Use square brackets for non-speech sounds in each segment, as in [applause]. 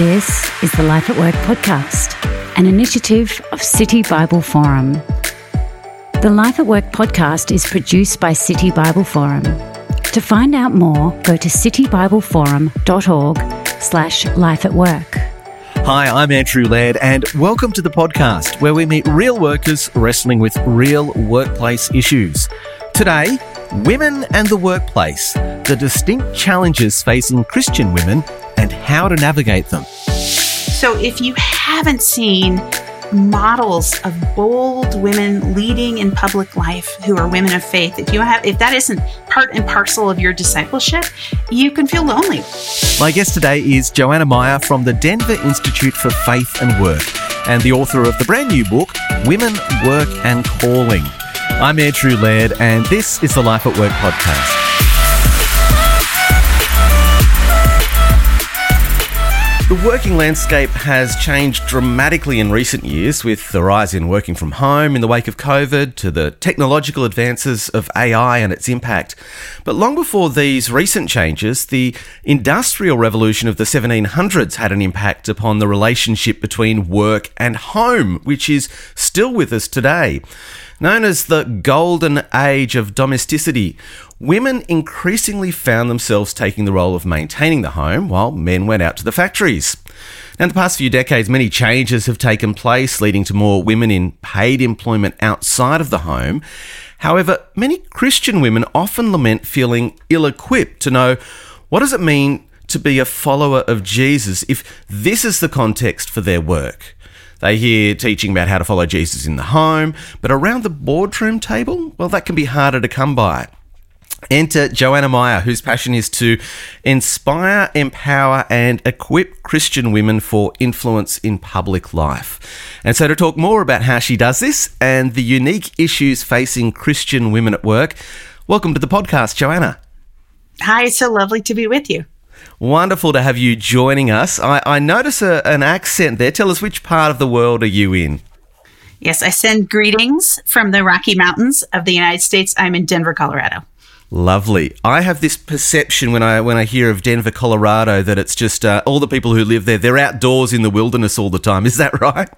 This is the Life at Work podcast, an initiative of City Bible Forum. The Life at Work podcast is produced by City Bible Forum. To find out more, go to citybibleforum.org slash life at work. Hi, I'm Andrew Laird, and welcome to the podcast where we meet real workers wrestling with real workplace issues. Today, women and the workplace, the distinct challenges facing Christian women, and how to navigate them. So, if you haven't seen models of bold women leading in public life who are women of faith if you have if that isn't part and parcel of your discipleship you can feel lonely. My guest today is joanna meyer from the denver institute for faith and work and the author of the brand new book women work and calling. I'm andrew laird and this is the life at work podcast The working landscape has changed dramatically in recent years with the rise in working from home in the wake of COVID to the technological advances of AI and its impact. But long before these recent changes, the industrial revolution of the 1700s had an impact upon the relationship between work and home, which is still with us today. Known as the golden age of domesticity, women increasingly found themselves taking the role of maintaining the home while men went out to the factories. Now, in the past few decades, many changes have taken place, leading to more women in paid employment outside of the home. However, many Christian women often lament feeling ill equipped to know what does it mean to be a follower of Jesus if this is the context for their work. They hear teaching about how to follow Jesus in the home, but around the boardroom table, well, that can be harder to come by. Enter Joanna Meyer, whose passion is to inspire, empower, and equip Christian women for influence in public life. And so, to talk more about how she does this and the unique issues facing Christian women at work, welcome to the podcast, Joanna. Hi, it's so lovely to be with you. Wonderful to have you joining us. I, I notice a, an accent there. Tell us which part of the world are you in? Yes, I send greetings from the Rocky Mountains of the United States. I'm in Denver, Colorado. Lovely. I have this perception when I when I hear of Denver, Colorado, that it's just uh, all the people who live there. They're outdoors in the wilderness all the time. Is that [laughs] right?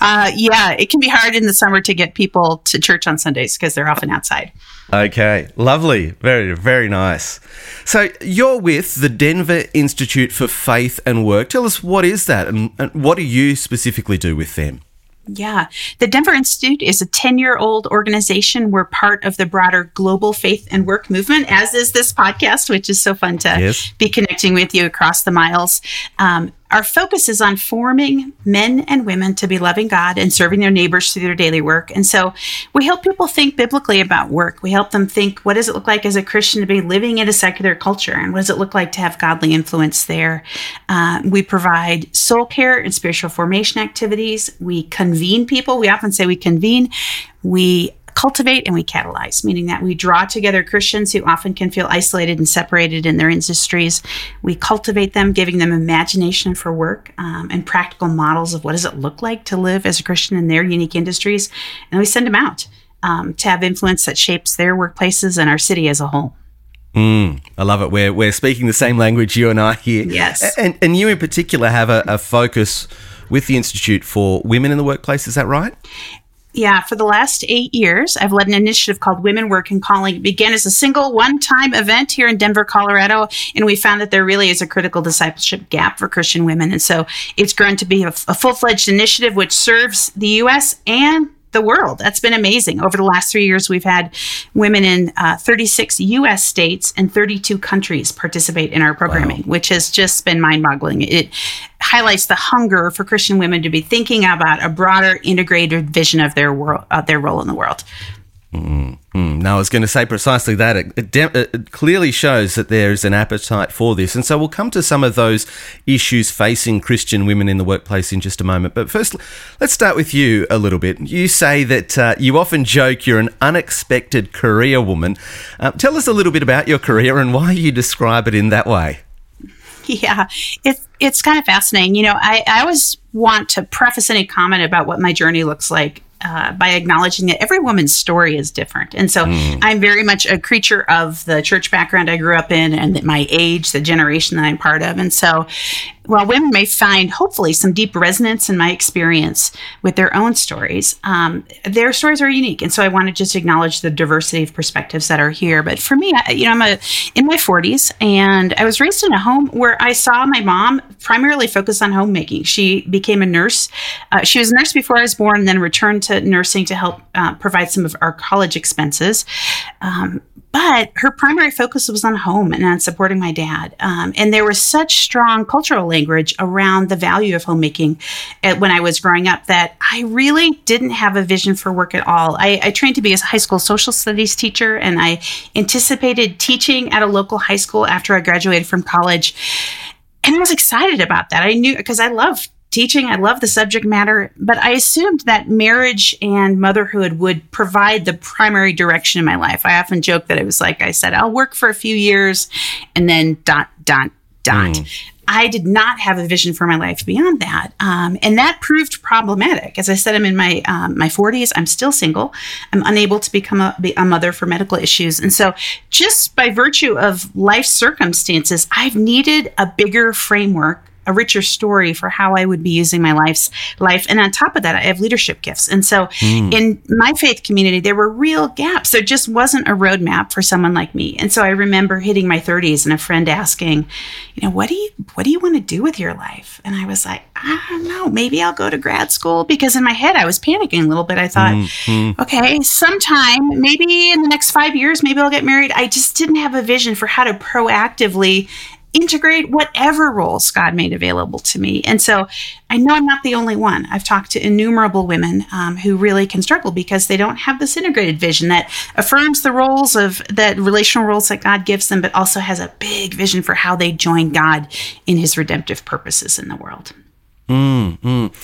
Uh, yeah, it can be hard in the summer to get people to church on Sundays because they're often outside. Okay, lovely. Very, very nice. So you're with the Denver Institute for Faith and Work. Tell us what is that and, and what do you specifically do with them? Yeah. The Denver Institute is a 10 year old organization. We're part of the broader global faith and work movement, as is this podcast, which is so fun to yes. be connecting with you across the miles. Um, our focus is on forming men and women to be loving God and serving their neighbors through their daily work. And so we help people think biblically about work. We help them think what does it look like as a Christian to be living in a secular culture? And what does it look like to have godly influence there? Uh, we provide soul care and spiritual formation activities. We convene people. We often say we convene. We cultivate and we catalyze, meaning that we draw together Christians who often can feel isolated and separated in their industries. We cultivate them, giving them imagination for work um, and practical models of what does it look like to live as a Christian in their unique industries. And we send them out um, to have influence that shapes their workplaces and our city as a whole. Mm, I love it. We're, we're speaking the same language, you and I here. Yes. And, and you in particular have a, a focus with the Institute for Women in the Workplace, is that right? Yeah, for the last eight years, I've led an initiative called Women Work and Calling. It began as a single one time event here in Denver, Colorado. And we found that there really is a critical discipleship gap for Christian women. And so it's grown to be a, a full fledged initiative which serves the U.S. and the world. That's been amazing. Over the last three years, we've had women in uh, 36 U.S. states and 32 countries participate in our programming, wow. which has just been mind boggling. It highlights the hunger for Christian women to be thinking about a broader, integrated vision of their world, uh, their role in the world. Mm-hmm. Now, I was going to say precisely that. It, it, de- it, clearly shows that there is an appetite for this. And so we'll come to some of those issues facing Christian women in the workplace in just a moment. But first, let's start with you a little bit. You say that uh, you often joke you're an unexpected career woman. Uh, tell us a little bit about your career and why you describe it in that way. Yeah, it's it's kind of fascinating. You know, I, I always want to preface any comment about what my journey looks like uh, by acknowledging that every woman's story is different. And so mm. I'm very much a creature of the church background I grew up in and my age, the generation that I'm part of. And so while women may find hopefully some deep resonance in my experience with their own stories, um, their stories are unique, and so I want to just acknowledge the diversity of perspectives that are here. But for me, I, you know, I'm a, in my 40s, and I was raised in a home where I saw my mom primarily focus on homemaking. She became a nurse. Uh, she was a nurse before I was born, then returned to nursing to help uh, provide some of our college expenses. Um, but her primary focus was on home and on supporting my dad. Um, and there was such strong cultural language around the value of homemaking uh, when I was growing up that I really didn't have a vision for work at all. I, I trained to be a high school social studies teacher, and I anticipated teaching at a local high school after I graduated from college. And I was excited about that. I knew because I love teaching. I love the subject matter, but I assumed that marriage and motherhood would provide the primary direction in my life. I often joke that it was like I said, I'll work for a few years and then dot, dot, dot. Mm. I did not have a vision for my life beyond that, um, and that proved problematic. As I said, I'm in my um, my 40s. I'm still single. I'm unable to become a, a, mother for medical issues, and so just by virtue of life circumstances, I've needed a bigger framework a richer story for how I would be using my life's life. And on top of that, I have leadership gifts. And so mm. in my faith community, there were real gaps. There just wasn't a roadmap for someone like me. And so I remember hitting my 30s and a friend asking, you know, what do you what do you want to do with your life? And I was like, I don't know, maybe I'll go to grad school because in my head I was panicking a little bit. I thought, mm-hmm. okay, sometime, maybe in the next 5 years, maybe I'll get married. I just didn't have a vision for how to proactively integrate whatever roles God made available to me. And so I know I'm not the only one. I've talked to innumerable women um, who really can struggle because they don't have this integrated vision that affirms the roles of that relational roles that God gives them, but also has a big vision for how they join God in his redemptive purposes in the world. Mm, mm.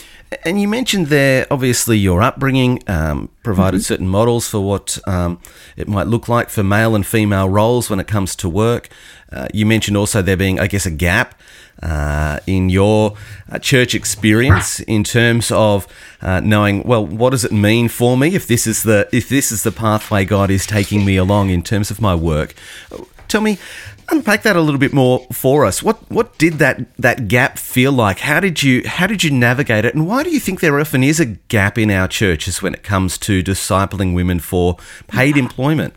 And you mentioned there, obviously, your upbringing um, provided mm-hmm. certain models for what um, it might look like for male and female roles when it comes to work. Uh, you mentioned also there being, I guess, a gap uh, in your uh, church experience in terms of uh, knowing, well, what does it mean for me if this is the if this is the pathway God is taking me along in terms of my work? Tell me, unpack that a little bit more for us. What what did that that gap feel like? How did you how did you navigate it? And why do you think there often is a gap in our churches when it comes to discipling women for paid employment?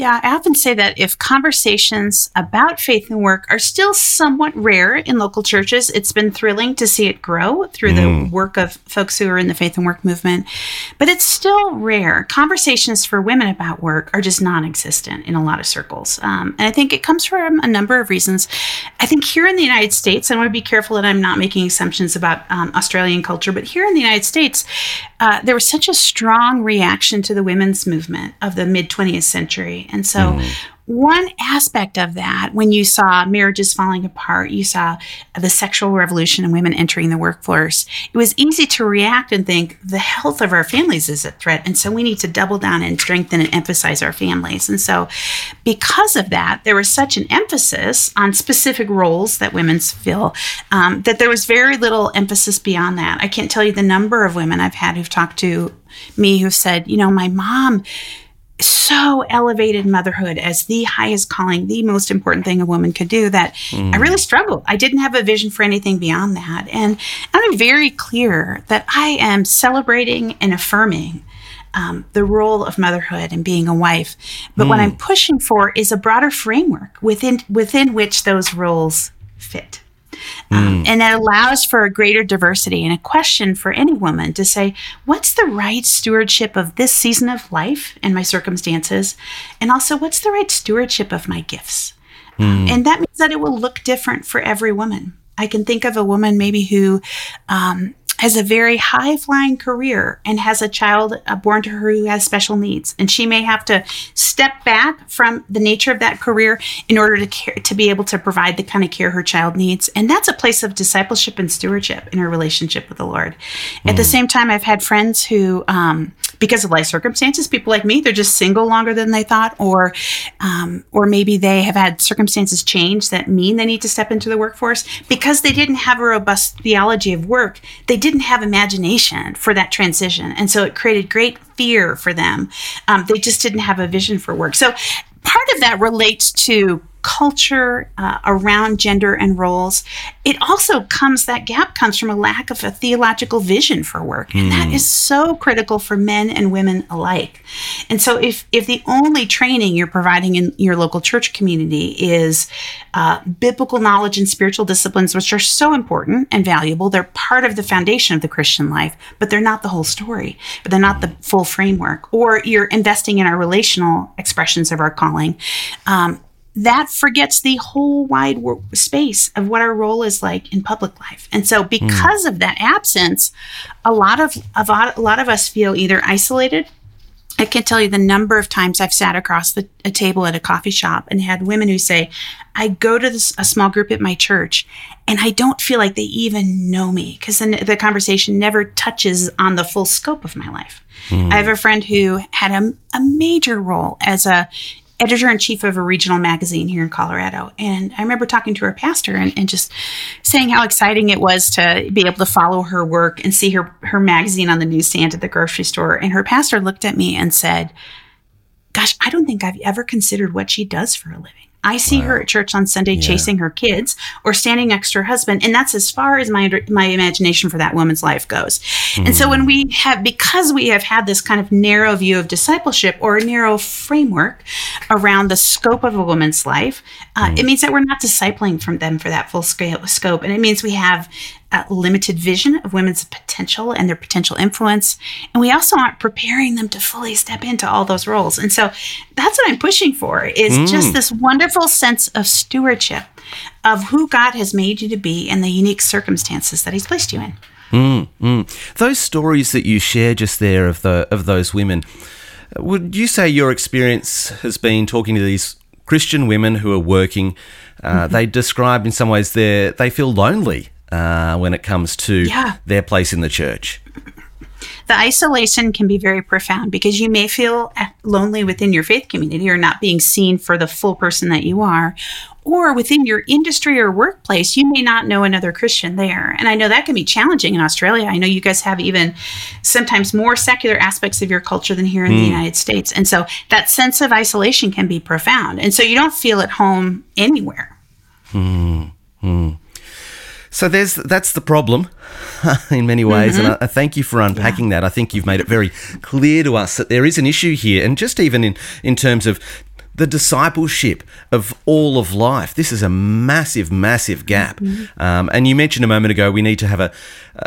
Yeah, I often say that if conversations about faith and work are still somewhat rare in local churches, it's been thrilling to see it grow through mm. the work of folks who are in the faith and work movement. But it's still rare. Conversations for women about work are just non existent in a lot of circles. Um, and I think it comes from a number of reasons. I think here in the United States, I want to be careful that I'm not making assumptions about um, Australian culture, but here in the United States, uh, there was such a strong reaction to the women's movement of the mid 20th century. And so mm one aspect of that, when you saw marriages falling apart, you saw the sexual revolution and women entering the workforce, it was easy to react and think the health of our families is at threat. And so we need to double down and strengthen and emphasize our families. And so, because of that, there was such an emphasis on specific roles that women fill um, that there was very little emphasis beyond that. I can't tell you the number of women I've had who've talked to me who've said, you know, my mom so elevated motherhood as the highest calling, the most important thing a woman could do that mm. I really struggled. I didn't have a vision for anything beyond that. And I'm very clear that I am celebrating and affirming um, the role of motherhood and being a wife. But mm. what I'm pushing for is a broader framework within within which those roles fit. Um, mm. And that allows for a greater diversity and a question for any woman to say, what's the right stewardship of this season of life and my circumstances? And also, what's the right stewardship of my gifts? Mm. and that means that it will look different for every woman. I can think of a woman maybe who um, has a very high flying career and has a child uh, born to her who has special needs. And she may have to step back from the nature of that career in order to care, to be able to provide the kind of care her child needs. And that's a place of discipleship and stewardship in her relationship with the Lord. Mm. At the mm. same time, I've had friends who, um, because of life circumstances, people like me, they're just single longer than they thought, or, um, or maybe they have had circumstances change that mean they need to step into the workforce because they didn't have a robust theology of work. They did didn't have imagination for that transition. And so it created great fear for them. Um, they just didn't have a vision for work. So part of that relates to culture uh, around gender and roles, it also comes that gap comes from a lack of a theological vision for work, and mm. that hmm. so critical for men and women alike. And so, if if the only training you're providing in your local church community is uh, biblical knowledge and spiritual disciplines, which are so important and valuable, they're part of the foundation of the Christian life, but they're not the whole story, but they're not the full framework. Or you're investing in our relational expressions of our calling. Um, that forgets the whole wide space of what our role is like in public life. And so because mm. of that absence, a lot of, of a lot of us feel either isolated I can tell you the number of times I've sat across the, a table at a coffee shop and had women who say, I go to this, a small group at my church and I don't feel like they even know me because the, the, conversation never touches on the full scope of my life. Mm. I have a friend who had a, a major role as a editor in chief of a regional magazine here in Colorado. And I remember talking to her pastor and, and, just saying how exciting it was to be able to follow her work and see her, her magazine on the newsstand at the grocery store. And her pastor looked at me and said, Gosh, I don't think I've ever considered what she does for a living. I see wow. her at church on Sunday yeah. chasing her kids or standing next to her husband, and that's as far as my my imagination for that woman's life goes. Mm. And so when we have because we have had this kind of narrow view of discipleship or a narrow framework around the scope of a woman's life, uh, mm. it means that we're not discipling from them for that full scale scope, and it means we have limited vision of women's potential and their potential influence. And we also aren't preparing them to fully step into all those roles. And so that's what I'm pushing for is mm. just this wonderful sense of stewardship of who God has made you to be and the unique circumstances that he's placed you in. Mm, mm. Those stories that you share just there of the of those women, would you say your experience has been talking to these Christian women who are working? Uh, mm-hmm. They describe in some ways they they feel lonely uh, when it comes to yeah. their place in the church. The isolation can be very profound because you may feel lonely within your faith community or not being seen for the full person that you are. Or within your industry or workplace, you may not know another Christian there. And I know that can be challenging in Australia. I know you guys have even sometimes more secular aspects of your culture than here in mm. the hmm. United States. And so that sense of isolation can be profound. And so you don't feel at home anywhere. Mm. Mm. So there's that's the problem [laughs] in many ways, mm-hmm. and I, I, thank you for unpacking yeah. that. I think you've made it very clear to us that there is an issue here, and just even in in terms of the discipleship of all of life. This is a massive, massive gap. Mm-hmm. Um, and you mentioned a moment ago we need to have a,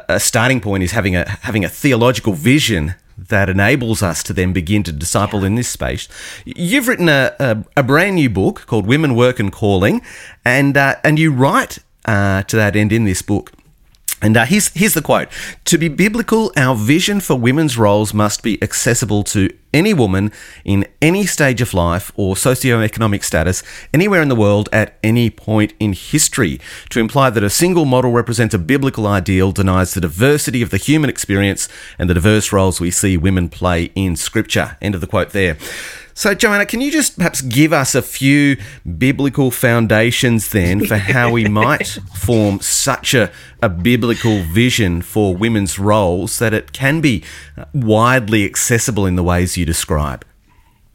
a starting point is having a having a theological vision that enables us to then begin to disciple yeah. in this space. You've written a, a, a, brand new book called Women, Work and Calling, and uh, and you write uh, to that end in this book. And uh, here's, here's the quote To be biblical, our vision for women's roles must be accessible to any woman in any stage of life or socioeconomic status anywhere in the world at any point in history. To imply that a single model represents a biblical ideal denies the diversity of the human experience and the diverse roles we see women play in Scripture. End of the quote there. So, Joanna, can you just perhaps give us a few biblical foundations then for how we [laughs] might form such a, a biblical vision for women's roles that it can be widely accessible in the ways you describe?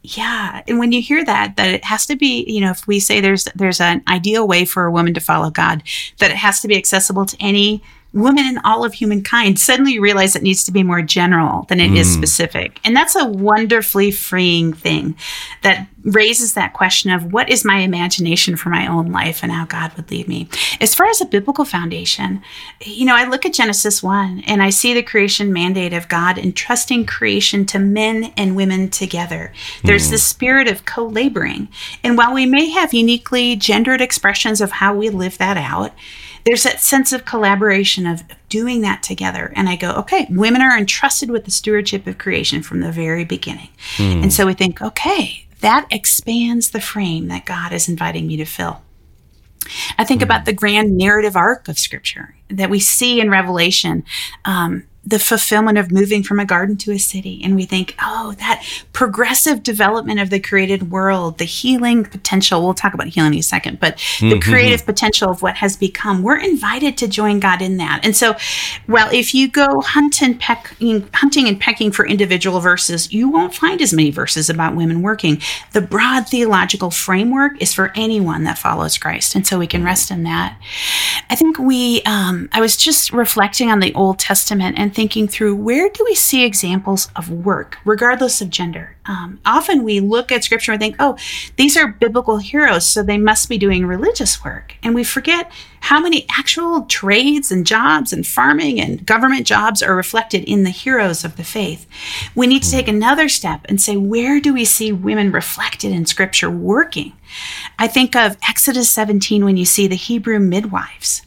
yeah and when you hear that that it has to be you know if we say there's there's an ideal way for a woman to follow god that it has to be accessible to any women and all of humankind, suddenly you realize it needs to be more general than it mm. is specific. And that's a wonderfully freeing thing that raises that question of what is my imagination for my own life and how God would lead me. As far as a biblical foundation, you know, I look at Genesis 1 and I see the creation mandate of God entrusting creation to men and women together. There's mm. this spirit of co laboring. And while we may have uniquely gendered expressions of how we live that out, there's that sense of collaboration of doing that together. And I go, okay, women are entrusted with the stewardship of creation from the very beginning. Mm. And so we think, okay, that expands the frame that God is inviting me to fill. I think mm. about the grand narrative arc of Scripture that we see in Revelation. Um, the fulfillment of moving from a garden to a city. And we think, oh, that progressive development of the created world, the healing potential. We'll talk about healing in a second, but mm-hmm. the creative potential of what has become. We're invited to join God in that. And so, well, if you go hunting, pecking, hunting and pecking for individual verses, you won't find as many verses about women working. The broad theological framework is for anyone that follows Christ. And so we can rest in that. I think we, um, I was just reflecting on the Old Testament and thinking through where do we see examples of work, regardless of gender? Um, often we look at scripture and think, oh, these are biblical heroes, so they must be doing religious work. And we forget how many actual trades and jobs and farming and government jobs are reflected in the heroes of the faith. We need to take another step and say, where do we see women reflected in scripture working? I think of Exodus 17 when you see the Hebrew midwives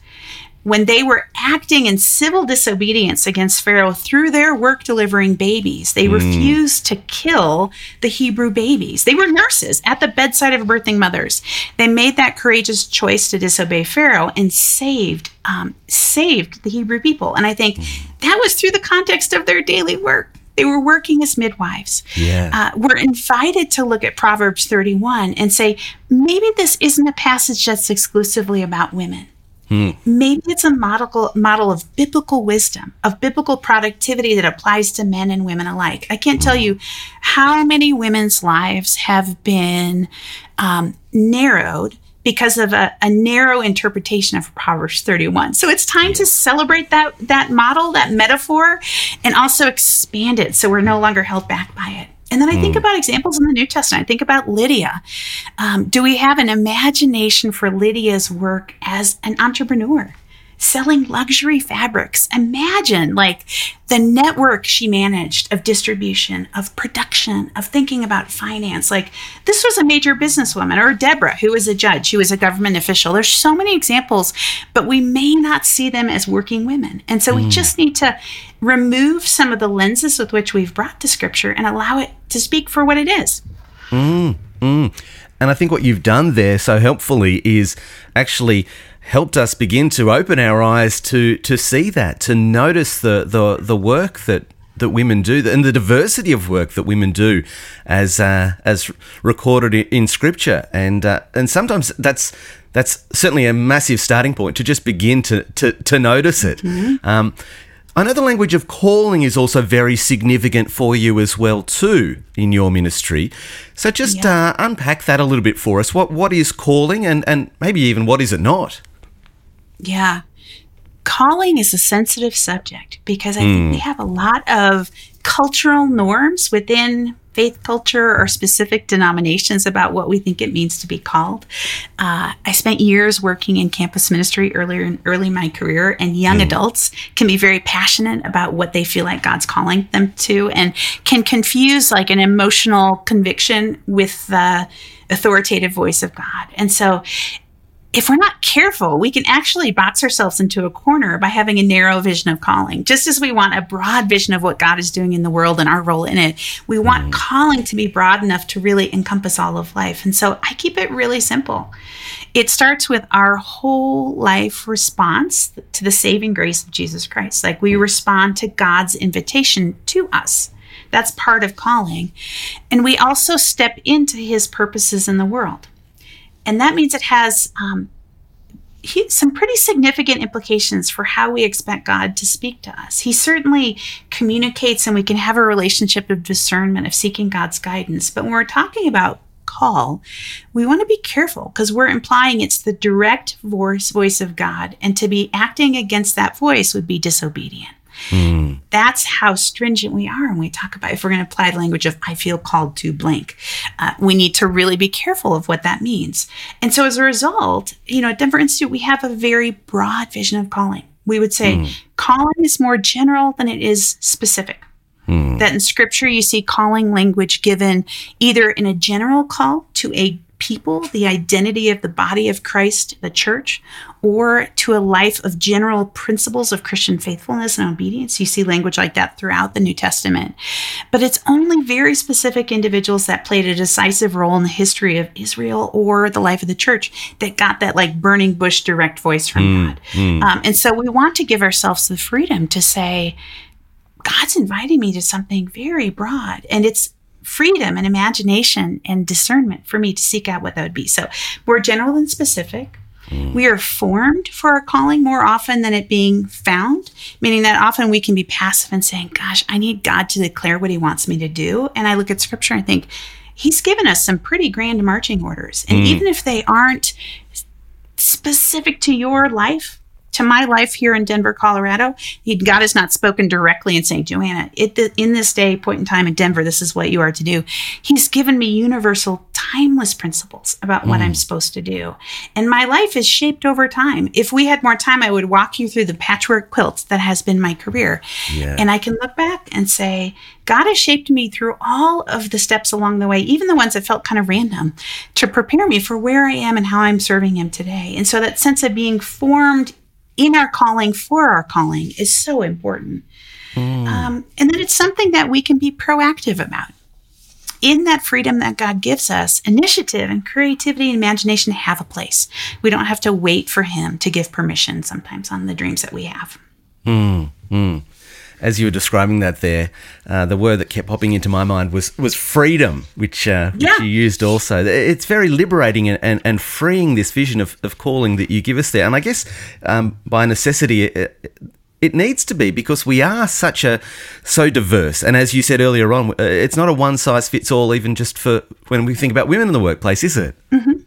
when they were acting in civil disobedience against Pharaoh through their work delivering babies. They mm. refused to kill the Hebrew babies. They were nurses at the bedside of birthing mothers. They made that courageous choice to disobey Pharaoh and saved um, saved the Hebrew people. And I think that was through the context of their daily work. They were working as midwives. Yeah. Uh, we're invited to look at Proverbs 31 and say, maybe this isn't a passage that's exclusively about women. Maybe it's a model, model of biblical wisdom, of biblical productivity that applies to men and women alike. I can't tell you how many women's lives have been um, narrowed because of a, a, narrow interpretation of Proverbs 31. So it's time to celebrate that that model, that metaphor, and also expand it so we're no longer held back by it. And then I think mm. about examples in the New Testament. I think about Lydia. Um, do we have an imagination for Lydia's work as an entrepreneur? Selling luxury fabrics. Imagine like the network she managed of distribution, of production, of thinking about finance. Like this was a major businesswoman, or Deborah, who was a judge, who was a government official. There's so many examples, but we may not see them as working women. And so mm. we just need to remove some of the lenses with which we've brought to scripture and allow it to speak for what it is. Mm, mm. And I think what you've done there so helpfully is actually helped us begin to open our eyes to to see that, to notice the the, the work that that women do and the diversity of work that women do as uh, as recorded in scripture and uh, and sometimes that's that's certainly a massive starting point to just begin to to, to notice it mm-hmm. um, I know the language of calling is also very significant for you as well too in your ministry. So just yeah. uh, unpack that a little bit for us. What what is calling and and maybe even what is it not? Yeah. Calling is a sensitive subject because I mm. think we hmm. have a lot of cultural norms within faith culture or specific denominations about what we think it means to be called. Uh, I spent years working in campus ministry earlier in early in my career, and young mm. adults can be very passionate about what they feel like God's calling them to, and can confuse like an emotional conviction with the authoritative voice of God. And so if we're not careful, we can actually box ourselves into a corner by having a narrow vision of calling. Just as we want a broad vision of what God is doing in the world and our role in it, we want mm. calling to be broad enough to really encompass all of life. And so I keep it really simple. It starts with our whole life response to the saving grace of Jesus Christ. Like we respond to God's invitation to us. That's part of calling. And we also step into his purposes in the world. And that means it has um, he, some pretty significant implications for how we expect God to speak to us. He certainly communicates and we can have a relationship of discernment, of seeking God's guidance. But when we're talking about call, we want to be careful because we're implying it's the direct voice, voice of God. And to be acting against that voice would be disobedient. Mm. That's how stringent we are when we talk about if we're going to apply the language of I feel called to blank. Uh, we need to really be careful of what that means. And so as a result, you know, at Denver Institute, we have a very broad vision of calling. We would say mm. calling is more general than it is specific. Mm. That in scripture, you see calling language given either in a general call to a people, the identity of the body of Christ, the church, or to a life of general principles of Christian faithfulness and obedience. You see language like that throughout the New Testament. But it's only very specific individuals that played a decisive role in the history of Israel or the life of the church that got that like burning bush direct voice from mm, God. Mm. Um, and so we want to give ourselves the freedom to say, God's inviting me to something very broad, and it's freedom and imagination and discernment for me to seek out what that would be. So, more general than specific. Mm. We are formed for our calling more often than it being found, meaning that often we can be passive and saying, Gosh, I need God to declare what He wants me to do. And I look at scripture and think, He's given us some pretty grand marching orders. And mm. even if they aren't specific to your life, to my life here in Denver, Colorado, God has not spoken directly and saying, Joanna, it, in this day, point in time in Denver, this is what you are to do. He's given me universal, timeless principles about what mm. I'm supposed to do. And my life is shaped over time. If we had more time, I would walk you through the patchwork quilt that has been my career. Yeah. And I can look back and say, God has shaped me through all of the steps along the way, even the ones that felt kind of random, to prepare me for where I am and how I'm serving Him today. And so that sense of being formed in our calling for our calling is so important. Mm. Um, and that it's something that we can be proactive about. In that freedom that God gives us, initiative and creativity and imagination have a place. We don't have to wait for Him to give permission sometimes on the dreams that we have. Mm, mm as you were describing that there, uh, the word that kept popping into my mind was was freedom, which, uh, yeah. which you used also. It's very liberating and, and, and, freeing this vision of, of calling that you give us there. And I guess um, by necessity, it, it needs to be because we are such a so diverse and as you said earlier on uh, it's not a one size fits all even just for when we think about women in the workplace is it mm-hmm.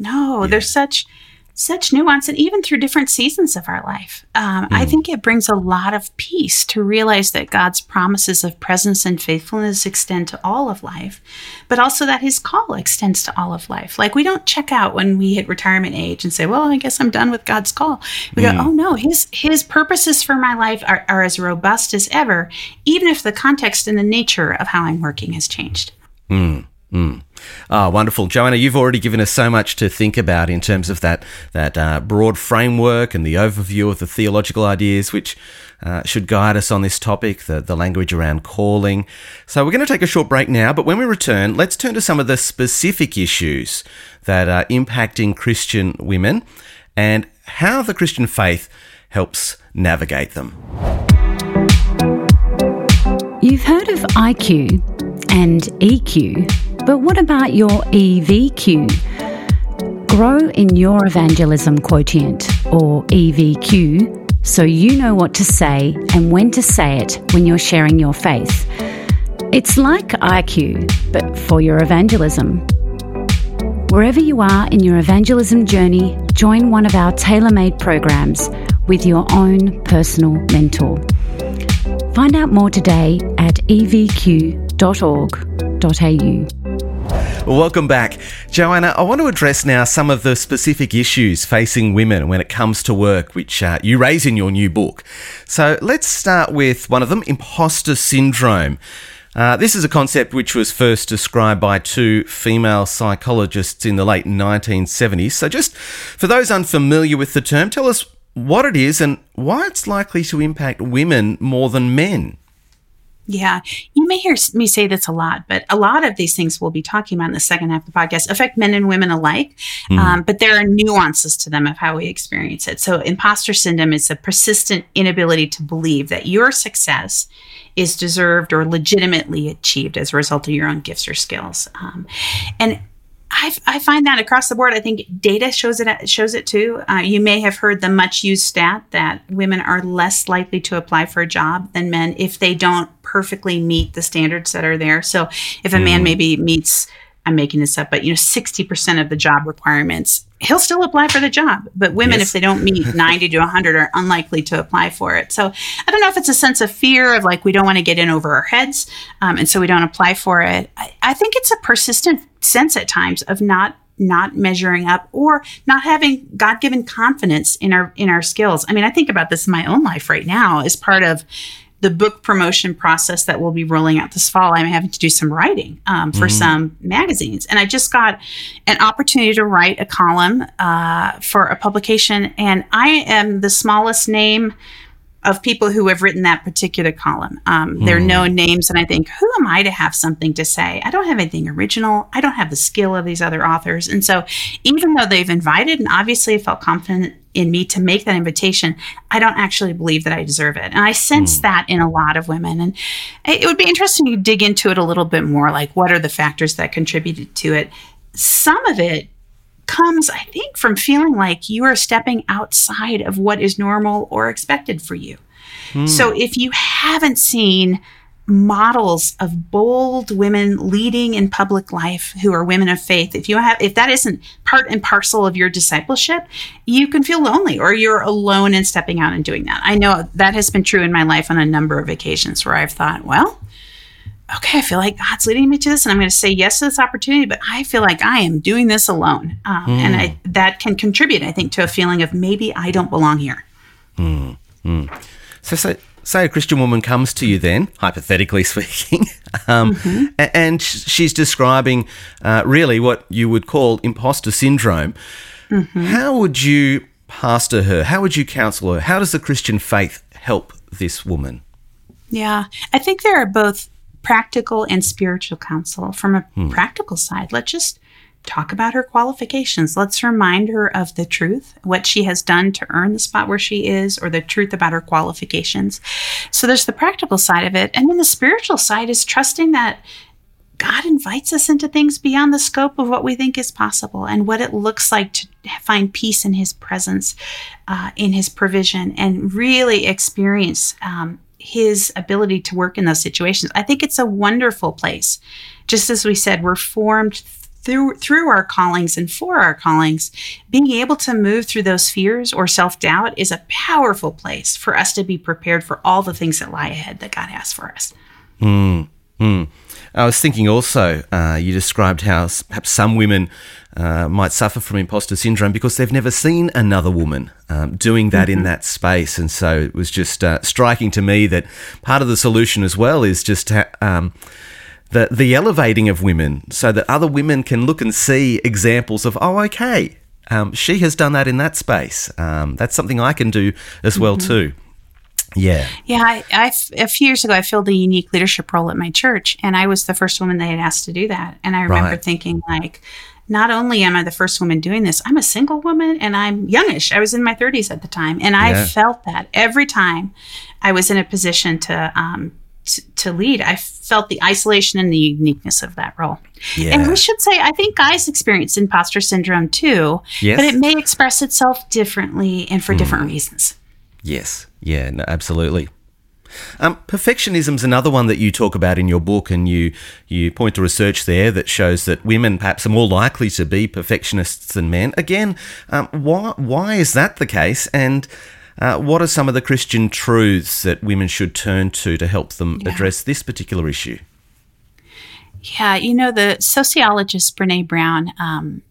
no yeah. there's such such nuance and even through different seasons of our life. Um, mm. I hmm. think it brings a lot of peace to realize that God's promises of presence and faithfulness extend to all of life, but also that his call extends to all of life. Like we don't check out when we hit retirement age and say, well, I guess I'm done with God's call. We mm. go, hmm. oh no, his, his purposes for my life are, are as robust as ever, even if the context and the nature of how I'm working has changed. Mm. Mm. Ah, wonderful, Joanna. You've already given us so much to think about in terms of that that uh, broad framework and the overview of the theological ideas which uh, should guide us on this topic, the the language around calling. So we're going to take a short break now, but when we return, let's turn to some of the specific issues that are impacting Christian women and how the Christian faith helps navigate them. You've heard of IQ and EQ but what about your EVQ? Grow in your evangelism quotient, or EVQ, so you know what to say and when to say it when you're sharing your faith. It's like IQ, but for your evangelism. Wherever you are in your evangelism journey, join one of our tailor made programs with your own personal mentor. Find out more today at evq.org.au. Welcome back. Joanna, I want to address now some of the specific issues facing women when it comes to work, which uh, you raise in your new book. So let's start with one of them imposter syndrome. Uh, this is a concept which was first described by two female psychologists in the late 1970s. So, just for those unfamiliar with the term, tell us what it is and why it's likely to impact women more than men. Yeah, you may hear me say this a lot, but a lot of these things we'll be talking about in the second half of the podcast affect men and women alike. Mm. Um, but there are nuances to them of how we experience it. So, imposter syndrome is a persistent inability to believe that your success is deserved or legitimately achieved as a result of your own gifts or skills. Um, and I, I, find that across the board. I think data shows it shows it too. Uh, you may have heard the much used stat that women are less likely to apply for a job than men if they don't perfectly meet the standards that are there. So if a mm. man maybe meets, I'm making this up, but you know, 60% of the job requirements, he'll still apply for the job. But women, yes. if they don't meet [laughs] 90 to 100, are unlikely to apply for it. So I don't know if it's a sense of fear of like we don't want to get in over our heads, um, and so we don't apply for it. I, I think it's a persistent sense at times of not not measuring up or not having god-given confidence in our in our skills i mean i think about this in my own life right now as part of the book promotion process that we'll be rolling out this fall, I'm having to do some writing um, for mm-hmm. some magazines. And I just got an opportunity to write a column uh, for a publication. And I am the smallest name of people who have written that particular column. Um, mm. There are no hmm. names, and I think, who am I to have something to say? I don't have anything original. I don't have the skill of these other authors. And so, even though they've invited and obviously felt confident in me to make that invitation, I don't actually believe that I deserve it. And I sense mm. that in a lot of women. And it would be interesting to dig into it a little bit more like, what are the factors that contributed to it? Some of it comes, I think, from feeling like you are stepping outside of what is normal or expected for you. Mm. So if you haven't seen, models of bold women leading in public life who are women of faith if you have if that isn't part and parcel of your discipleship you can feel lonely or you're alone in stepping out and doing that i know that has been true in my life on a number of occasions where i've thought well okay i feel like god's leading me to this and i'm going to say yes to this opportunity but i feel like i am doing this alone um, mm. and I, that can contribute i think to a feeling of maybe i don't belong here mm. Mm. so so say a Christian woman comes to you then, hypothetically [laughs] speaking, um, mm-hmm. and she's describing uh, really what you would call imposter syndrome. Mm-hmm. How would you pastor her? How would you counsel her? How does the Christian faith help this woman? Yeah, I think there are both practical and spiritual counsel. From a hmm. practical side, let's just talk about her qualifications. Let's remind her of the truth, what she has done to earn the spot where she is, or the truth about her qualifications. So there's the practical side of it. And then the spiritual side is trusting that God invites us into things beyond the scope of what we think is possible and what it looks like to find peace in His presence, uh, in His provision, and really experience um, His ability to work in those situations. I think it's a wonderful place. Just as we said, we're formed through through our callings and for our callings being able to move through those fears or self-doubt is a powerful place for us to be prepared for all the things that lie ahead that god has for us mm, mm. I was thinking also uh, you described how perhaps some women uh, might suffer from imposter syndrome because they've never seen another woman um, doing that mm-hmm. in that space. And so it was just uh, striking to me that part of the solution as well is just to, um, the the elevating of women so that other women can look and see examples of oh okay um, she has done that in that space um, that's something I can do as well mm-hmm. too yeah yeah I, I, a few years ago I filled a unique leadership role at my church and I was the first woman they had asked to do that and I remember right. thinking like not only am I the first woman doing this, I'm a single woman and I'm youngish. I was in my 30s at the time. And yeah. I felt that every time I was in a position to um, to, to lead, I felt the isolation and the uniqueness of that role. Yeah. And we should say, I think guys experience imposter syndrome too, yes. but it may express itself differently and for mm. different reasons. Yes. Yeah, no, absolutely. Um, is another one that you talk about in your book, and you you point to research there that shows that women perhaps are more likely to be perfectionists than men. Again, um, why why is that the case? And uh, what are some of the Christian truths that women should turn to to help them yeah. address this particular issue? Yeah, you know, the sociologist Brene Brown um,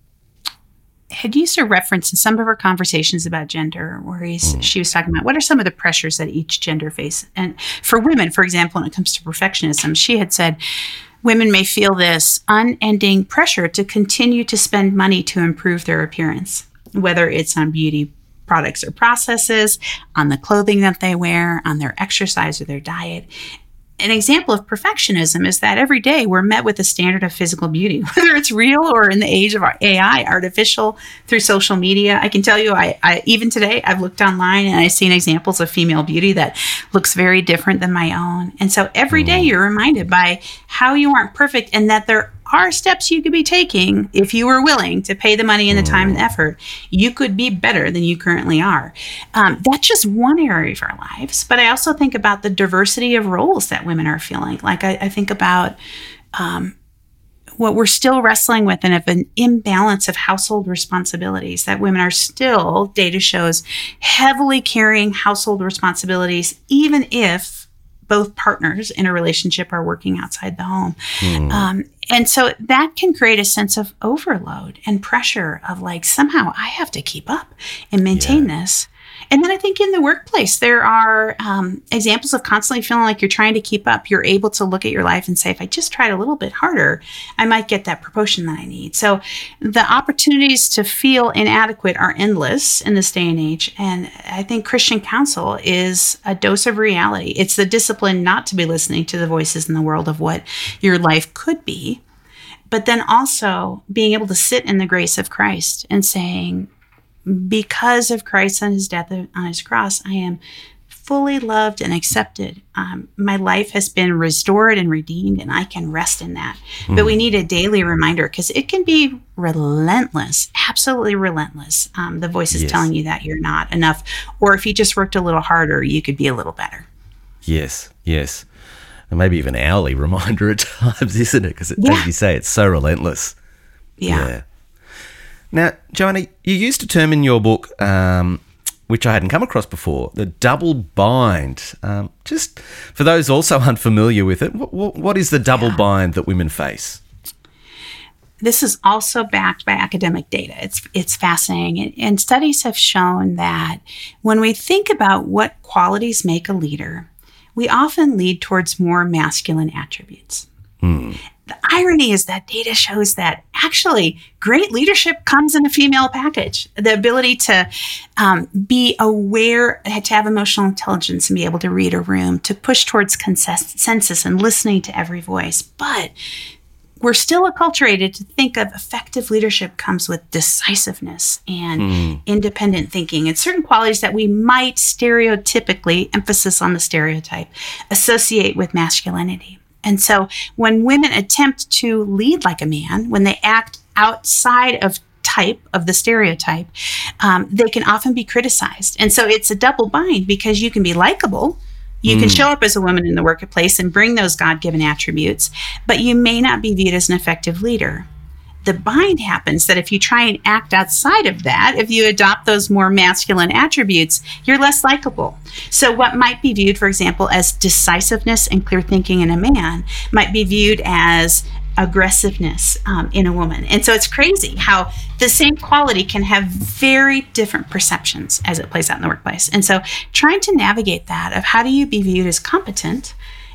had used a reference in some of her conversations about gender, where mm. she was talking about what are some of the pressures that each gender face. And for women, for example, when it comes to perfectionism, she had said, women may feel this unending pressure to continue to spend money to improve their appearance, whether it's on beauty products or processes, on the clothing that they wear, on their exercise or their diet. An example of perfectionism is that every day we're met with a standard of physical beauty, [laughs] whether it's real or in the age of AI, artificial through social media. I can tell you, I, I even today I've looked online and I've seen examples of female beauty that looks very different than my own. And so every day mm. you're reminded by how you aren't perfect and that there are steps you could be taking if you were willing to pay the money and the time and the effort. You could be better than you currently are. Um, that's just one area of our lives. But I also think about the diversity of roles that women are feeling. Like I, I think about um, what we're still wrestling with and of an imbalance of household responsibilities that women are still data shows heavily carrying household responsibilities even if both partners in a relationship are working outside the home. Mm. Um, and so that can create a sense of overload and pressure of like, somehow I have to keep up and maintain yeah. this. And then I think in the workplace, there are um, examples of constantly feeling like you're trying to keep up. You're able to look at your life and say, if I just tried a little bit harder, I might get that promotion that I need. So the opportunities to feel inadequate are endless in this day and age. And I think Christian counsel is a dose of reality. It's the discipline not to be listening to the voices in the world of what your life could be but then also being able to sit in the grace of Christ and saying, because of Christ and his death on his cross, I am fully loved and accepted. Um, my life has been restored and redeemed, and I can rest in that. Mm. But we need a daily reminder because it can be relentless, absolutely relentless. Um, the voice is yes. telling you that you're not enough, or if you just worked a little harder, you could be a little better. Yes, yes. And maybe even hourly [laughs] reminder at times, isn't it? Because, yeah. as you say, it's so relentless. Yeah. yeah. Now, Joanna, you used a term in your book um, which I hadn't come across before the double bind. Um, just for those also [laughs] unfamiliar with it, what, what is the double yeah. bind that women face? This is also backed by academic data. It's it's fascinating, and studies have shown that when we think about what qualities make a leader, we often lead towards more masculine attributes. Hmm. The irony is that data shows that actually great leadership comes in a female package. The ability to um, be aware, to have emotional intelligence and be able to read a room, to push towards consensus and listening to every voice. But we're still acculturated to think of effective leadership comes with decisiveness and mm. independent thinking and certain qualities that we might stereotypically, emphasis on the stereotype, associate with masculinity. And so when women attempt to lead like a man, when they act outside of type of the stereotype, um, they can often be criticized. And so it's a double bind because you can be likable. You mm. can hmm. show up as a woman in the workplace and bring those God given attributes, but you may not be viewed as an effective leader the bind happens that if you try and act outside of that, if you adopt those more masculine attributes, you're less likable. So, what might be viewed, for example, as decisiveness and clear thinking in a man might be viewed as aggressiveness um, in a woman. And so it's crazy how the same quality can have very different perceptions as it plays out in the workplace. And so trying to navigate that of how do you be viewed as competent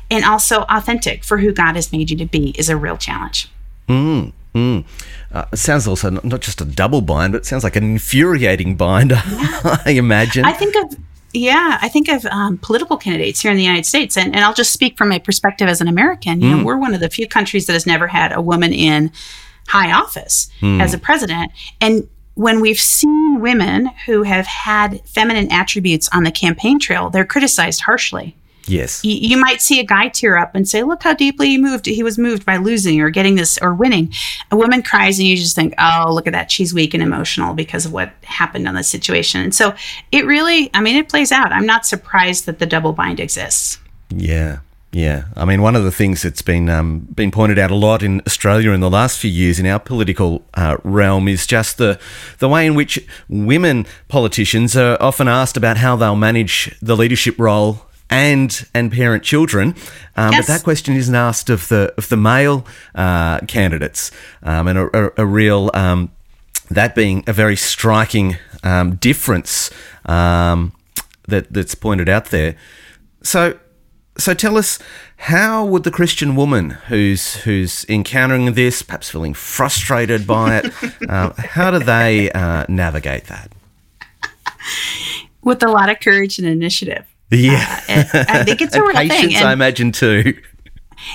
and also authentic for who God has made you to be is a real challenge. Mm. Mm. Uh, it sounds also not, not, just a double bind, but it sounds like an infuriating bind, yeah. [laughs] I imagine. I think of, yeah, I think of um, political candidates here in the United States, and, and I'll just speak from my perspective as an American. You mm. know, we're one of the few countries that has never had a woman in high office mm. as a president. And when we've seen women who have had feminine attributes on the campaign trail, they're criticized harshly. Yes. You, you, might see a guy tear up and say, Look how deeply he moved. He was moved by losing or getting this or winning. A woman cries and you just think, Oh, look at that. She's weak and emotional because of what happened on the situation. And so it really, I mean, it plays out. I'm not surprised that the double bind exists. Yeah. Yeah, I mean, one of the things that's been um, been pointed out a lot in Australia in the last few years in our political uh, realm is just the the way in which women politicians are often asked about how they'll manage the leadership role and and parent children. Um, yes. But that question isn't asked of the of the male uh, candidates, um, and a, a, a real um, that being a very striking um, difference um, that that's pointed out there. So. So tell us, how would the Christian woman who's who's encountering this, perhaps feeling frustrated by it, uh, [laughs] how do they uh, navigate that? With a lot of courage and initiative. Yeah, uh, I think it's a [laughs] real patience, thing. And, I imagine too.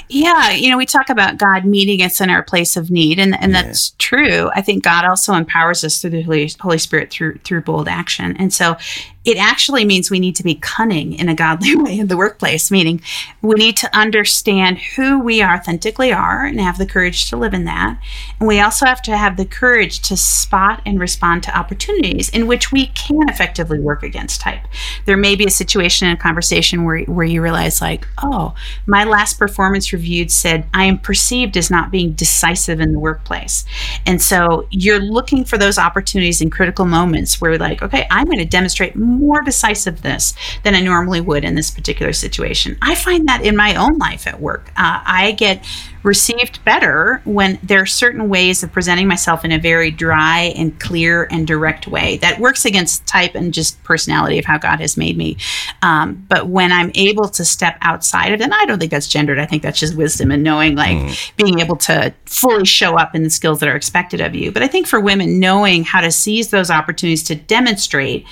Yeah, you know, we talk about God meeting us in our place of need, and, and yeah. that's true. I think God also empowers us through the Holy, Holy Spirit through through bold action. And so it actually means we need to be cunning in a godly [laughs] way in the workplace, meaning we need to understand who we authentically are and have the courage to live in that. And we also have to have the courage to spot and respond to opportunities in which we can effectively work against type. There may be a situation in a conversation where, where you realize, like, oh, my last performance reviewed said I am perceived as not being decisive in the workplace. And so you're looking for those opportunities in critical moments where, like, okay, I'm going to demonstrate decisiveness than I normally would in this particular situation. I find that in my own life at work. Uh, I get received better when there are certain ways of presenting myself in a very dry and clear and direct way that works against type and just personality of how God has made me. Um, but when I'm able to step outside of it, and I don't think that's gendered, I think that's just wisdom and knowing, like mm. being able to fully show up in the skills that are expected of you. But I think for women, knowing how to seize those opportunities to demonstrate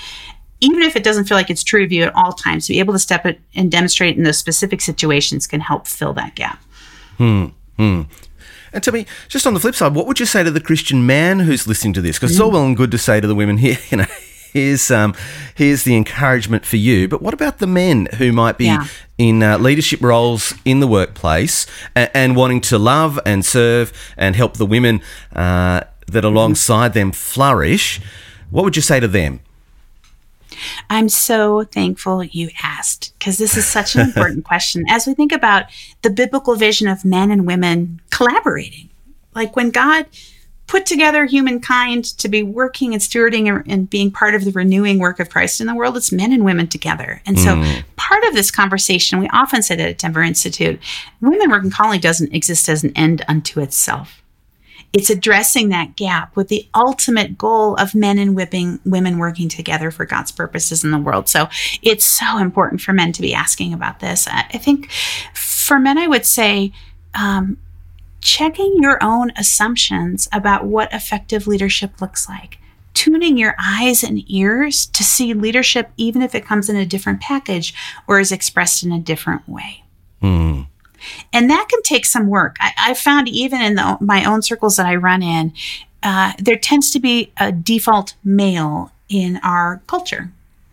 even if it doesn't feel like it's true of you at all times, to be able to step it and demonstrate in those specific situations can help fill that gap. Hmm. Hmm. And tell me, just on the flip side, what would you say to the Christian man who's listening to this? Because it's all well and good to say to the women here, [laughs] you know, here's um, here's the encouragement for you. But what about the men who might be yeah. in uh, leadership roles in the workplace and, and, wanting to love and serve and help the women uh, that alongside them flourish? What would you say to them? I'm so thankful you asked because this is such an important [laughs] question. As we think about the biblical vision of men and women collaborating, like when God put together humankind to be working and stewarding and being part of the renewing work of Christ in the world. It's men and women together. And so mm. part of this conversation, we often say that at Denver Institute, women working calling doesn't exist as an end unto itself. It's addressing that gap with the ultimate goal of men and whipping, women working together for God's purposes in the world. So it's so important for men to be asking about this. I think for men, I would say, um, checking your own assumptions about what effective leadership looks like, tuning your eyes and ears to see leadership, even if it comes in a different package or is expressed in a different way. Mm. And that can take some work. I, I found even in the, my own circles that I run in, uh, there tends to be a default male in our culture.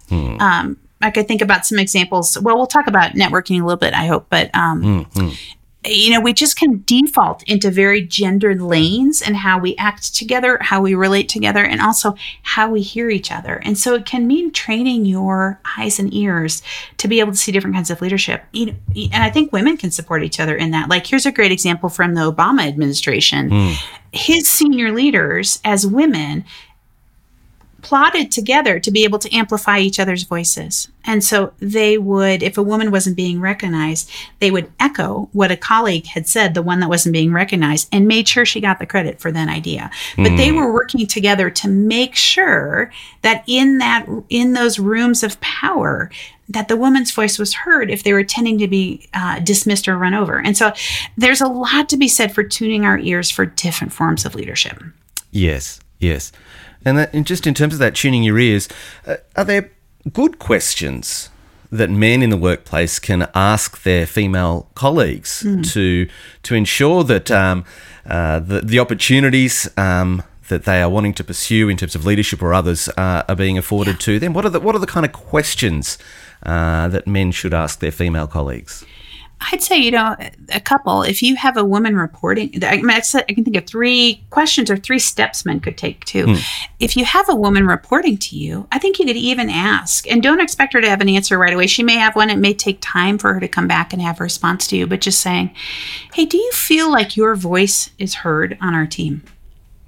Hmm. Um, I could think about some examples. Well, we'll talk about networking a little bit, I hope, but um, mm-hmm you know, we just can default into very gendered lanes and how we act together, how we relate together, and also how we hear each other. And so it can mean training your eyes and ears to be able to see different kinds of leadership. You know, and I think women can support each other in that. Like, here's a great example from the Obama administration. Mm. His senior leaders, as women, plotted together to be able to amplify each other's voices. And so they would, if a woman wasn't being recognized, they would echo what a colleague had said, the one that wasn't being recognized, and made sure she got the credit for that idea. But mm. they hmm. were working together to make sure that in that in those rooms of power, that the woman's voice was heard if they were tending to be uh, dismissed or run over. And so there's a lot to be said for tuning our ears for different forms of leadership. Yes, yes. And, that, and just in terms of that tuning your ears, uh, are there good questions that men in the workplace can ask their female colleagues mm. to to ensure that um, uh, the, the opportunities um, that they are wanting to pursue in terms of leadership or others uh, are being afforded yeah. to them? What are the what are the kind of questions uh, that men should ask their female colleagues? I'd say, you know, a couple. If you have a woman reporting, I, mean, I can think of three questions or three steps men could take too. Mm. If you have a woman reporting to you, I think you could even ask, and don't expect her to have an answer right away. She may have one. It may take time for her to come back and have a response to you, but just saying, hey, do you feel like your voice is heard on our team?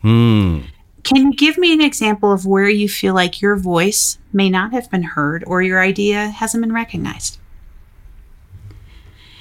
Hmm. Can you give me an example of where you feel like your voice may not have been heard or your idea hasn't been recognized?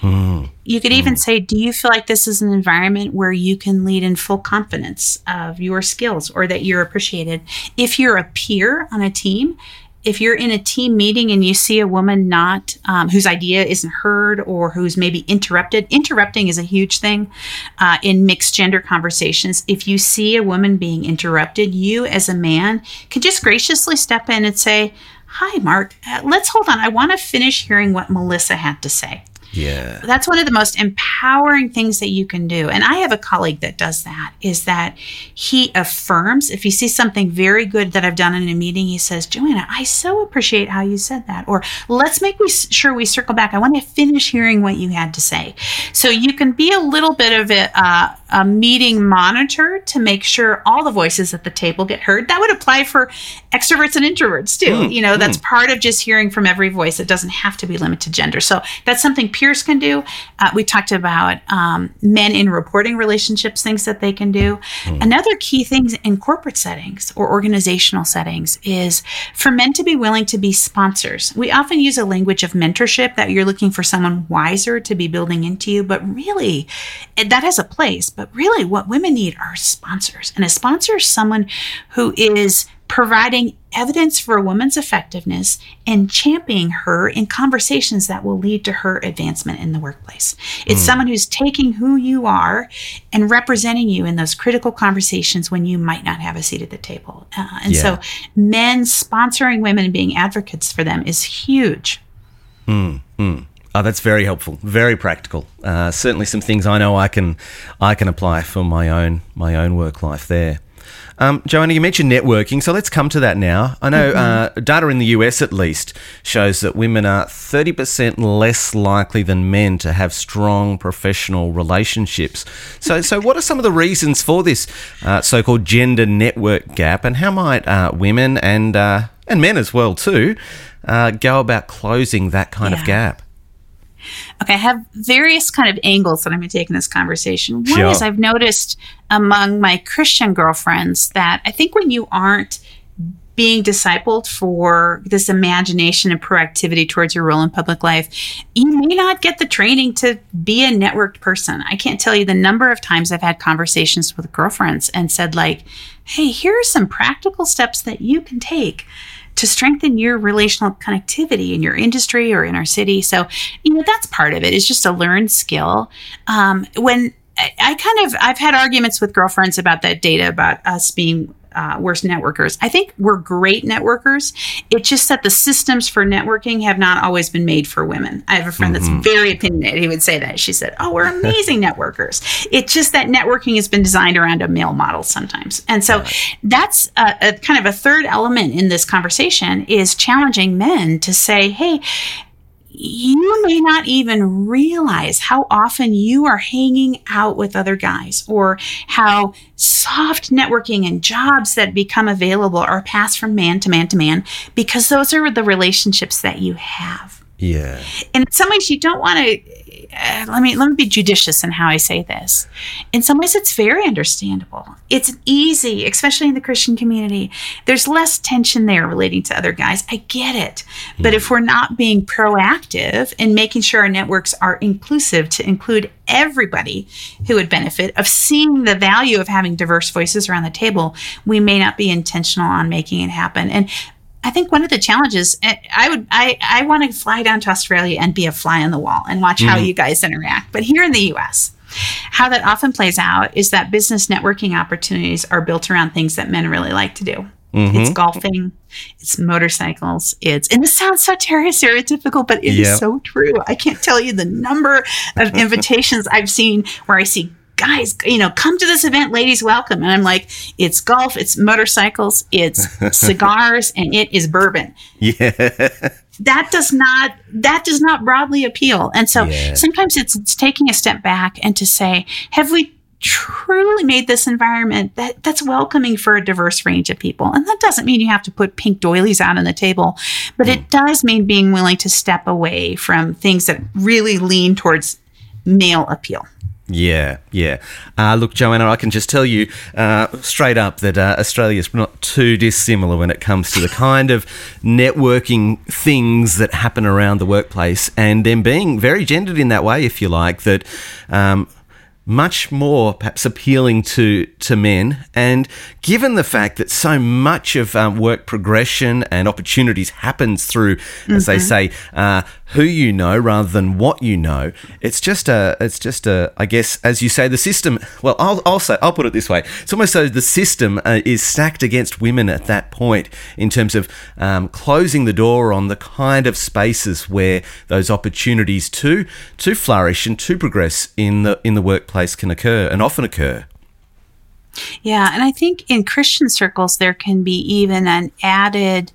Mm. You could even mm. say, Do you feel like this is an environment where you can lead in full confidence of your skills or that you're appreciated? If you're a peer on a team, if you're in a team meeting and you see a woman not um, whose idea isn't heard or who's maybe interrupted interrupting is a huge thing uh, in mixed gender conversations if you see a woman being interrupted you as a man can just graciously step in and say hi mark uh, let's hold on i want to finish hearing what melissa had to say yeah. That's one of the most empowering things that you can do. And I have a colleague that does that is that he affirms if he sees something very good that I've done in a meeting, he says, Joanna, I so appreciate how you said that. Or let's make sure we circle back. I want to finish hearing what you had to say. So you can be a little bit of a, uh, a meeting monitor to make sure all the voices at the table get heard. That would apply for extroverts and introverts too. Mm, you know, that's mm. part of just hearing from every voice. It doesn't have to be limited to gender. So that's something peers can do. Uh, we talked about um, men in reporting relationships, things that they can do. Mm. Another key thing in corporate settings or organizational settings is for men to be willing to be sponsors. We often use a language of mentorship that you're looking for someone wiser to be building into you, but really, that has a place. But really, what women need are sponsors. And a sponsor is someone who is providing evidence for a woman's effectiveness and championing her in conversations that will lead to her advancement in the workplace. It's mm. someone who's taking who you are and representing you in those critical conversations when you might not have a seat at the table. Uh, and yeah. so, men sponsoring women and being advocates for them is huge. Mm, mm. Oh, that's very helpful, very practical. Uh, certainly, some things I know I can I can apply for my own my own work life there. Um, Joanna, you mentioned networking, so let's come to that now. I know mm-hmm. uh, data in the US, at least, shows that women are 30% less likely than men to have strong professional relationships. So, so what are some of the reasons for this uh, so-called gender network gap, and how might uh, women and uh, and men as well too uh, go about closing that kind yeah. of gap? Okay, I have various kind of angles that I'm going to take in this conversation. One sure. is I've noticed among my Christian girlfriends that I think when you aren't being discipled for this imagination and proactivity towards your role in public life, you may not get the training to be a networked person. I can't tell you the number of times I've had conversations with girlfriends and said, like, hey, here are some practical steps that you can take to strengthen your relational connectivity in your industry or in our city. So, you know, that's part of it. It's just a learned skill. Um, when I, kind of, I've had arguments with girlfriends about that data about us being uh, worst networkers. I think we're great networkers. It's just that the systems for networking have not always been made for women. I have a friend mm-hmm. that's very opinionated. He would say that. She said, Oh, we're amazing networkers. It's just that networking has been designed around a male model sometimes. And so that's a, a kind of a third element in this conversation is challenging men to say, Hey, you may not even realize how often you are hanging out with other guys or how soft networking and jobs that become available are passed from man to man to man because those are the relationships that you have. Yeah. And in some ways, you don't want to uh, let me let me be judicious in how I say this. In some ways, it's very understandable. It's easy, especially in the Christian community. There's less tension there relating to other guys. I get it, but if we're not being proactive in making sure our networks are inclusive to include everybody who would benefit of seeing the value of having diverse voices around the table, we may not be intentional on making it happen. And I think one of the challenges eh, I would I I want to fly down to Australia and be a fly on the wall and watch mm-hmm. how you guys interact. But here in the US, how that often plays out is that business networking opportunities are built around things that men really like to do. Mm-hmm. It's golfing, it's motorcycles, it's and this sounds so stereotypical, but it yep. is so true. I can't tell you the number of invitations I've seen where I see guys, you know, come to this event, ladies welcome. And I'm like, it's golf, it's motorcycles, it's [laughs] cigars, and it is bourbon. Yeah. That does not that does not broadly appeal. And so yeah. sometimes it's, it's taking a step back and to say, have we truly made this environment that that's welcoming for a diverse range of people. And that doesn't mean you have to put pink doilies out on the table, but mm. it does mean being willing to step away from things that really lean towards male appeal. Yeah, yeah. Uh, look, Joanna, I can just tell you uh, straight up that uh, Australia is not too dissimilar when it comes to the kind of networking things that happen around the workplace and them being very gendered in that way, if you like, that um, much more perhaps appealing to to men. And given the fact that so much of um, work progression and opportunities happens through, mm-hmm. as they mm-hmm. say, uh, who you know rather than what you know, it's just a it's just a I guess as you say the system. Well, I'll I'll say I'll put it this way: it's almost so the system uh, is stacked against women at that point in terms of um, closing the door on the kind of spaces where those opportunities to to flourish and to progress in the in the workplace can occur and often occur. Yeah, and I think in Christian circles, there can be even an added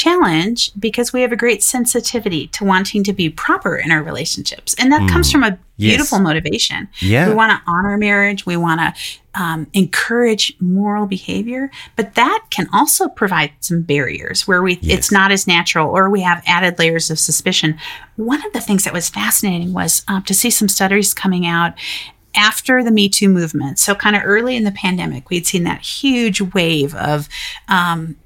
challenge because we have a great sensitivity to wanting to be proper in our relationships. And that mm. comes from a beautiful yes. motivation. Yeah. We want to honor marriage, we want to um, encourage moral behavior, but that can also provide some barriers where we yes. it's not as natural or we have added layers of suspicion. One of the things that was fascinating was um, to see some studies coming out after the Me Too movement, so kind of early in the pandemic, we'd seen that huge wave of um,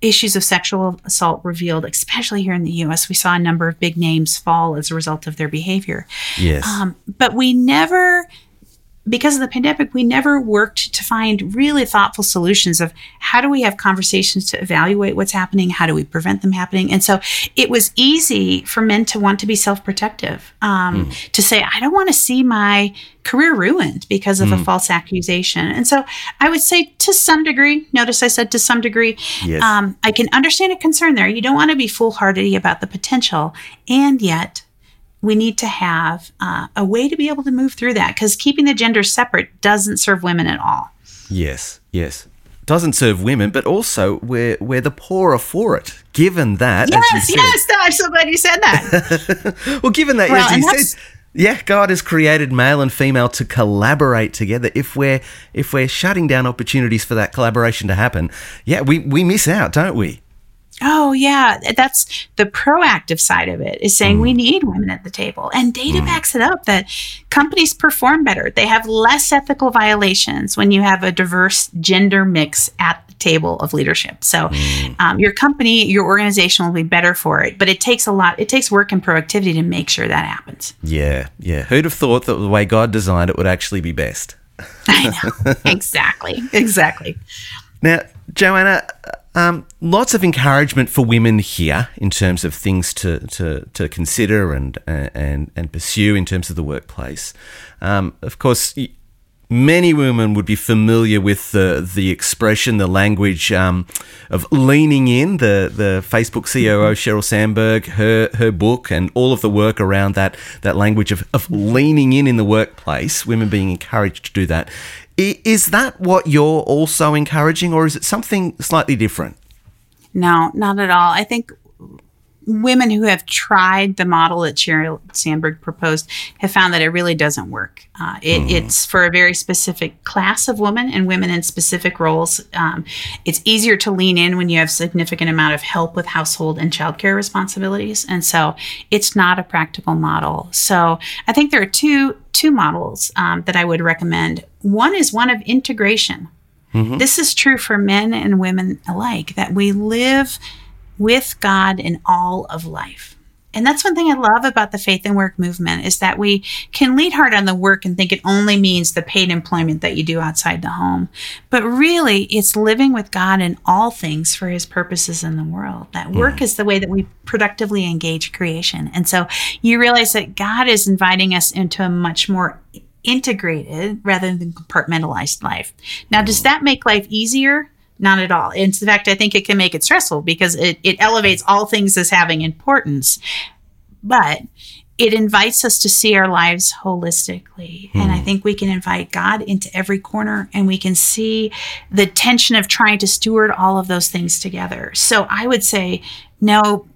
issues of sexual assault revealed, especially here in the US. We saw a number of big names fall as a result of their behavior. Yes. Um, but we never because of the pandemic, we never worked to find really thoughtful solutions of how do we have conversations to evaluate what's happening? How do we prevent them happening? And so it was easy for men to want to be self protective, um, mm. to say, I don't want to see my career ruined because of mm. a false accusation. And so I would say to some degree, notice I said to some degree, yes. um, I can understand a concern there. You don't want to be foolhardy about the potential. And yet, we need to have uh, a way to be able to move through that because keeping the genders separate doesn't serve women at all. Yes, yes. Doesn't serve women, but also we're, we're the poorer for it, given that. Yes, yes, no, I'm so glad you said that. [laughs] well, given that, well, as you said, yeah, God has created male and female to collaborate together. If we're if we're shutting down opportunities for that collaboration to happen, yeah, we, we miss out, don't we? Oh, yeah. That's the proactive side of it is saying mm. we need women at the table. And data mm. backs it up that companies perform better. They have less ethical violations when you have a diverse gender mix at the table of leadership. So mm. um, your company, your organization will be better for it. But it takes a lot, it takes work and proactivity to make sure that happens. Yeah. Yeah. Who'd have thought that the way God designed it would actually be best? [laughs] I know. exactly. [laughs] Exactly. Now, Joanna, um, lots of encouragement for women here in terms of things to, to, to consider and, and, and pursue in terms of the workplace. Um, of course, many women would be familiar with the the expression, the language um, of leaning in. The the Facebook COO Sheryl Sandberg, her her book, and all of the work around that that language of, of leaning in in the workplace. Women being encouraged to do that. Is that what you're also encouraging, or is it something slightly different? No, not at all. I think women who have tried the model that Sheryl Sandberg proposed have found that it really doesn't work. Uh, it, mm. It's for a very specific class of women and women in specific roles. Um, it's easier to lean in when you have significant amount of help with household and childcare responsibilities, and so it's not a practical model. So I think there are two two models um, that I would recommend. One is one of integration. Mm-hmm. This is true for men and women alike. That we live with God in all of life. And that's one thing I love about the faith and work movement is that we can lead hard on the work and think it only means the paid employment that you do outside the home. But really, it's living with God in all things for his purposes in the world. That work mm. is the way that we productively engage creation. And so you realize that God is inviting us into a much more integrated rather than compartmentalized life. Now, does that make life easier? Not at all. In fact, I think it can make it stressful because it, it elevates all things as having importance. But it invites us to see our lives holistically. And I hmm. think we can invite God into every corner and we can see the tension of trying to steward all of those things together. So I would say, no,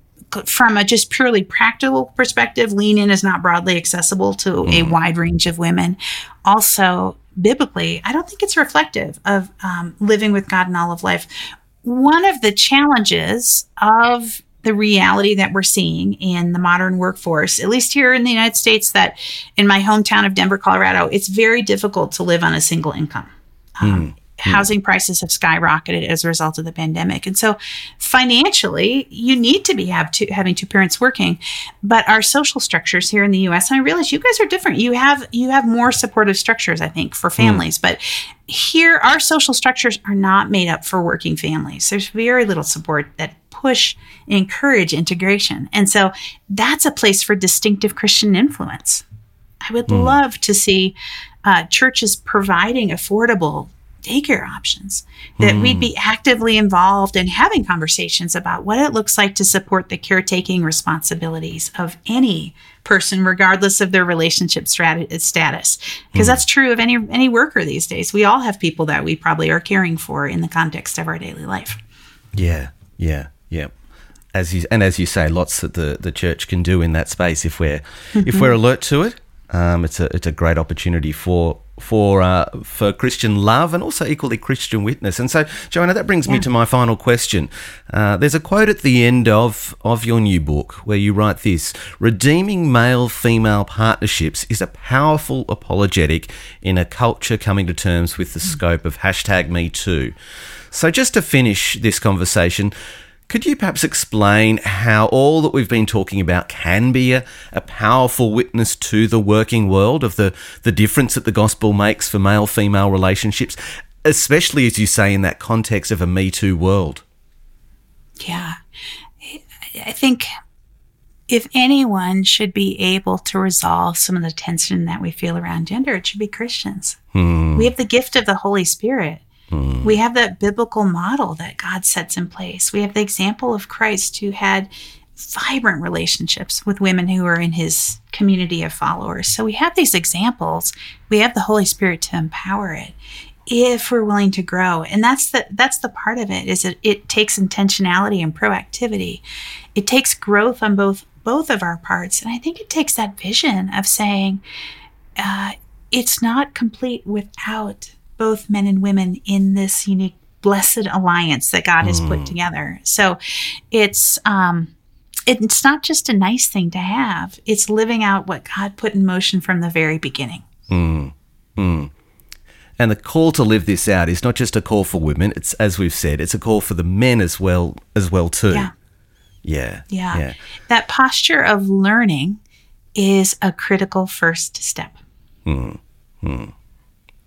from a just purely practical perspective, lean in is not broadly accessible to mm. a hmm. wide range of women. Also, biblically, I don't think it's reflective of um, living with God in all of life. One of the challenges of the reality that we're seeing in the modern workforce, at least here in the United States, that in my hometown of Denver, Colorado, it's very difficult to live on a single income. Um, mm. Hmm. housing prices have skyrocketed as a result of the pandemic. And so financially, you need to be have two, having two parents working. But our social structures here in the US, and I realize you guys are different. You have you have more supportive structures, I think, for hmm. families. But here our social structures are not made up for working families. There's very little support that push and encourage integration. And so that's a place for distinctive Christian influence. I would mm. love to see uh, churches providing affordable daycare options, that mm. we'd hmm. be actively involved in having conversations about what it looks like to support the caretaking responsibilities of any person, regardless of their relationship strat- status. Because mm. that's true of any any worker these days. We all have people that we probably are caring for in the context of our daily life. Yeah, yeah, yeah. As you and as you say, lots that the, the church can do in that space if we're mm-hmm. if we're [laughs] alert to it. Um, it's a it's a great opportunity for for uh, for Christian love and also equally Christian witness. And so, Joanna, that brings yeah. me to my final question. Uh, there's a quote at the end of of your new book where you write this: "Redeeming male-female partnerships is a powerful apologetic in a culture coming to terms with the scope of hashtag Me Too." So, just to finish this conversation. Could you perhaps explain how all that we've been talking about can be a, a powerful witness to the working world of the, the difference that the gospel makes for male female relationships, especially as you say in that context of a Me Too world? Yeah. I think if anyone should be able to resolve some of the tension that we feel around gender, it should be Christians. Hmm. We have the gift of the Holy Spirit. Mm. We have that biblical model that God sets in place. We have the example of Christ who had vibrant relationships with women who are in his community of followers. So we have these examples. We have the Holy Spirit to empower it if we're willing to grow. And that's the that's the part of it is it, it takes intentionality and proactivity. It takes growth on both both of our parts. And I think it takes that vision of saying uh, it's not complete without both men and women in this unique blessed alliance that God has put mm. together. So it's um it's not just a nice thing to have. It's living out what God put in motion from the very beginning. Mm. Mm. And the call to live this out is not just a call for women. It's as we've said, it's a call for the men as well as well too. Yeah. Yeah. Yeah. yeah. That posture of learning is a critical first step. Hmm. Hmm.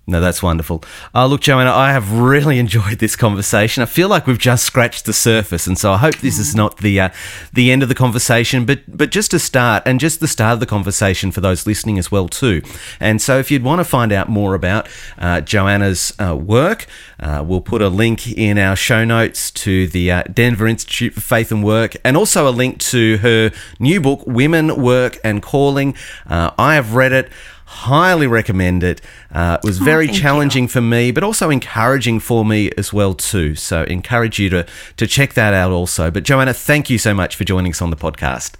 No, that's wonderful. Uh, look, Joanna, I have really [laughs] enjoyed this conversation. I feel like we've just scratched the surface, and so I hope this is not the uh, the end of the conversation, but but just to start, and just the start of the conversation for those listening as well too. And so, if you'd want to find out more about uh, Joanna's uh, work, uh, we'll put a link in our show notes to the uh, Denver Institute for Faith and Work, and also a link to her new book, Women, Work and Calling. I have read it highly recommend it. Uh, it was oh, very challenging you. for me, but also encouraging for me as well too. So encourage you to to check that out also. But Joanna, thank you so much for joining us on the podcast.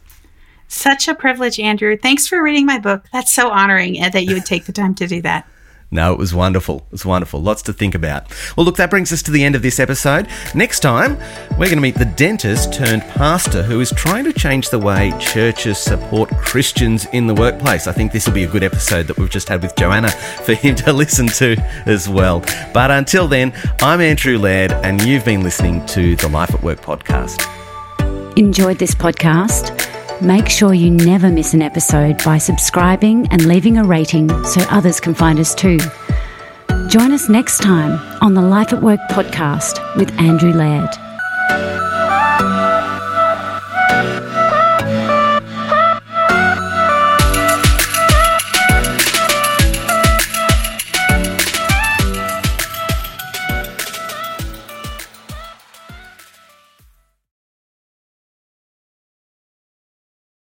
Such a privilege, Andrew. Thanks for reading my book. That's so honoring uh, that you would take the time to do that. No, it was wonderful. It was wonderful. Lots to think about. Well, look, that brings us to the end of this episode. Next time, we're going to meet the dentist turned pastor who is trying to change the way churches support Christians in the workplace. I think this will be a good episode that we've just had with Joanna for him to [laughs] listen to as well. But until then, I'm Andrew Laird, and you've been listening to the Life at Work podcast. Enjoyed this podcast? Make sure you never miss an episode by subscribing and leaving a rating so others can find us too. Join us next time on the Life at Work podcast with Andrew Laird.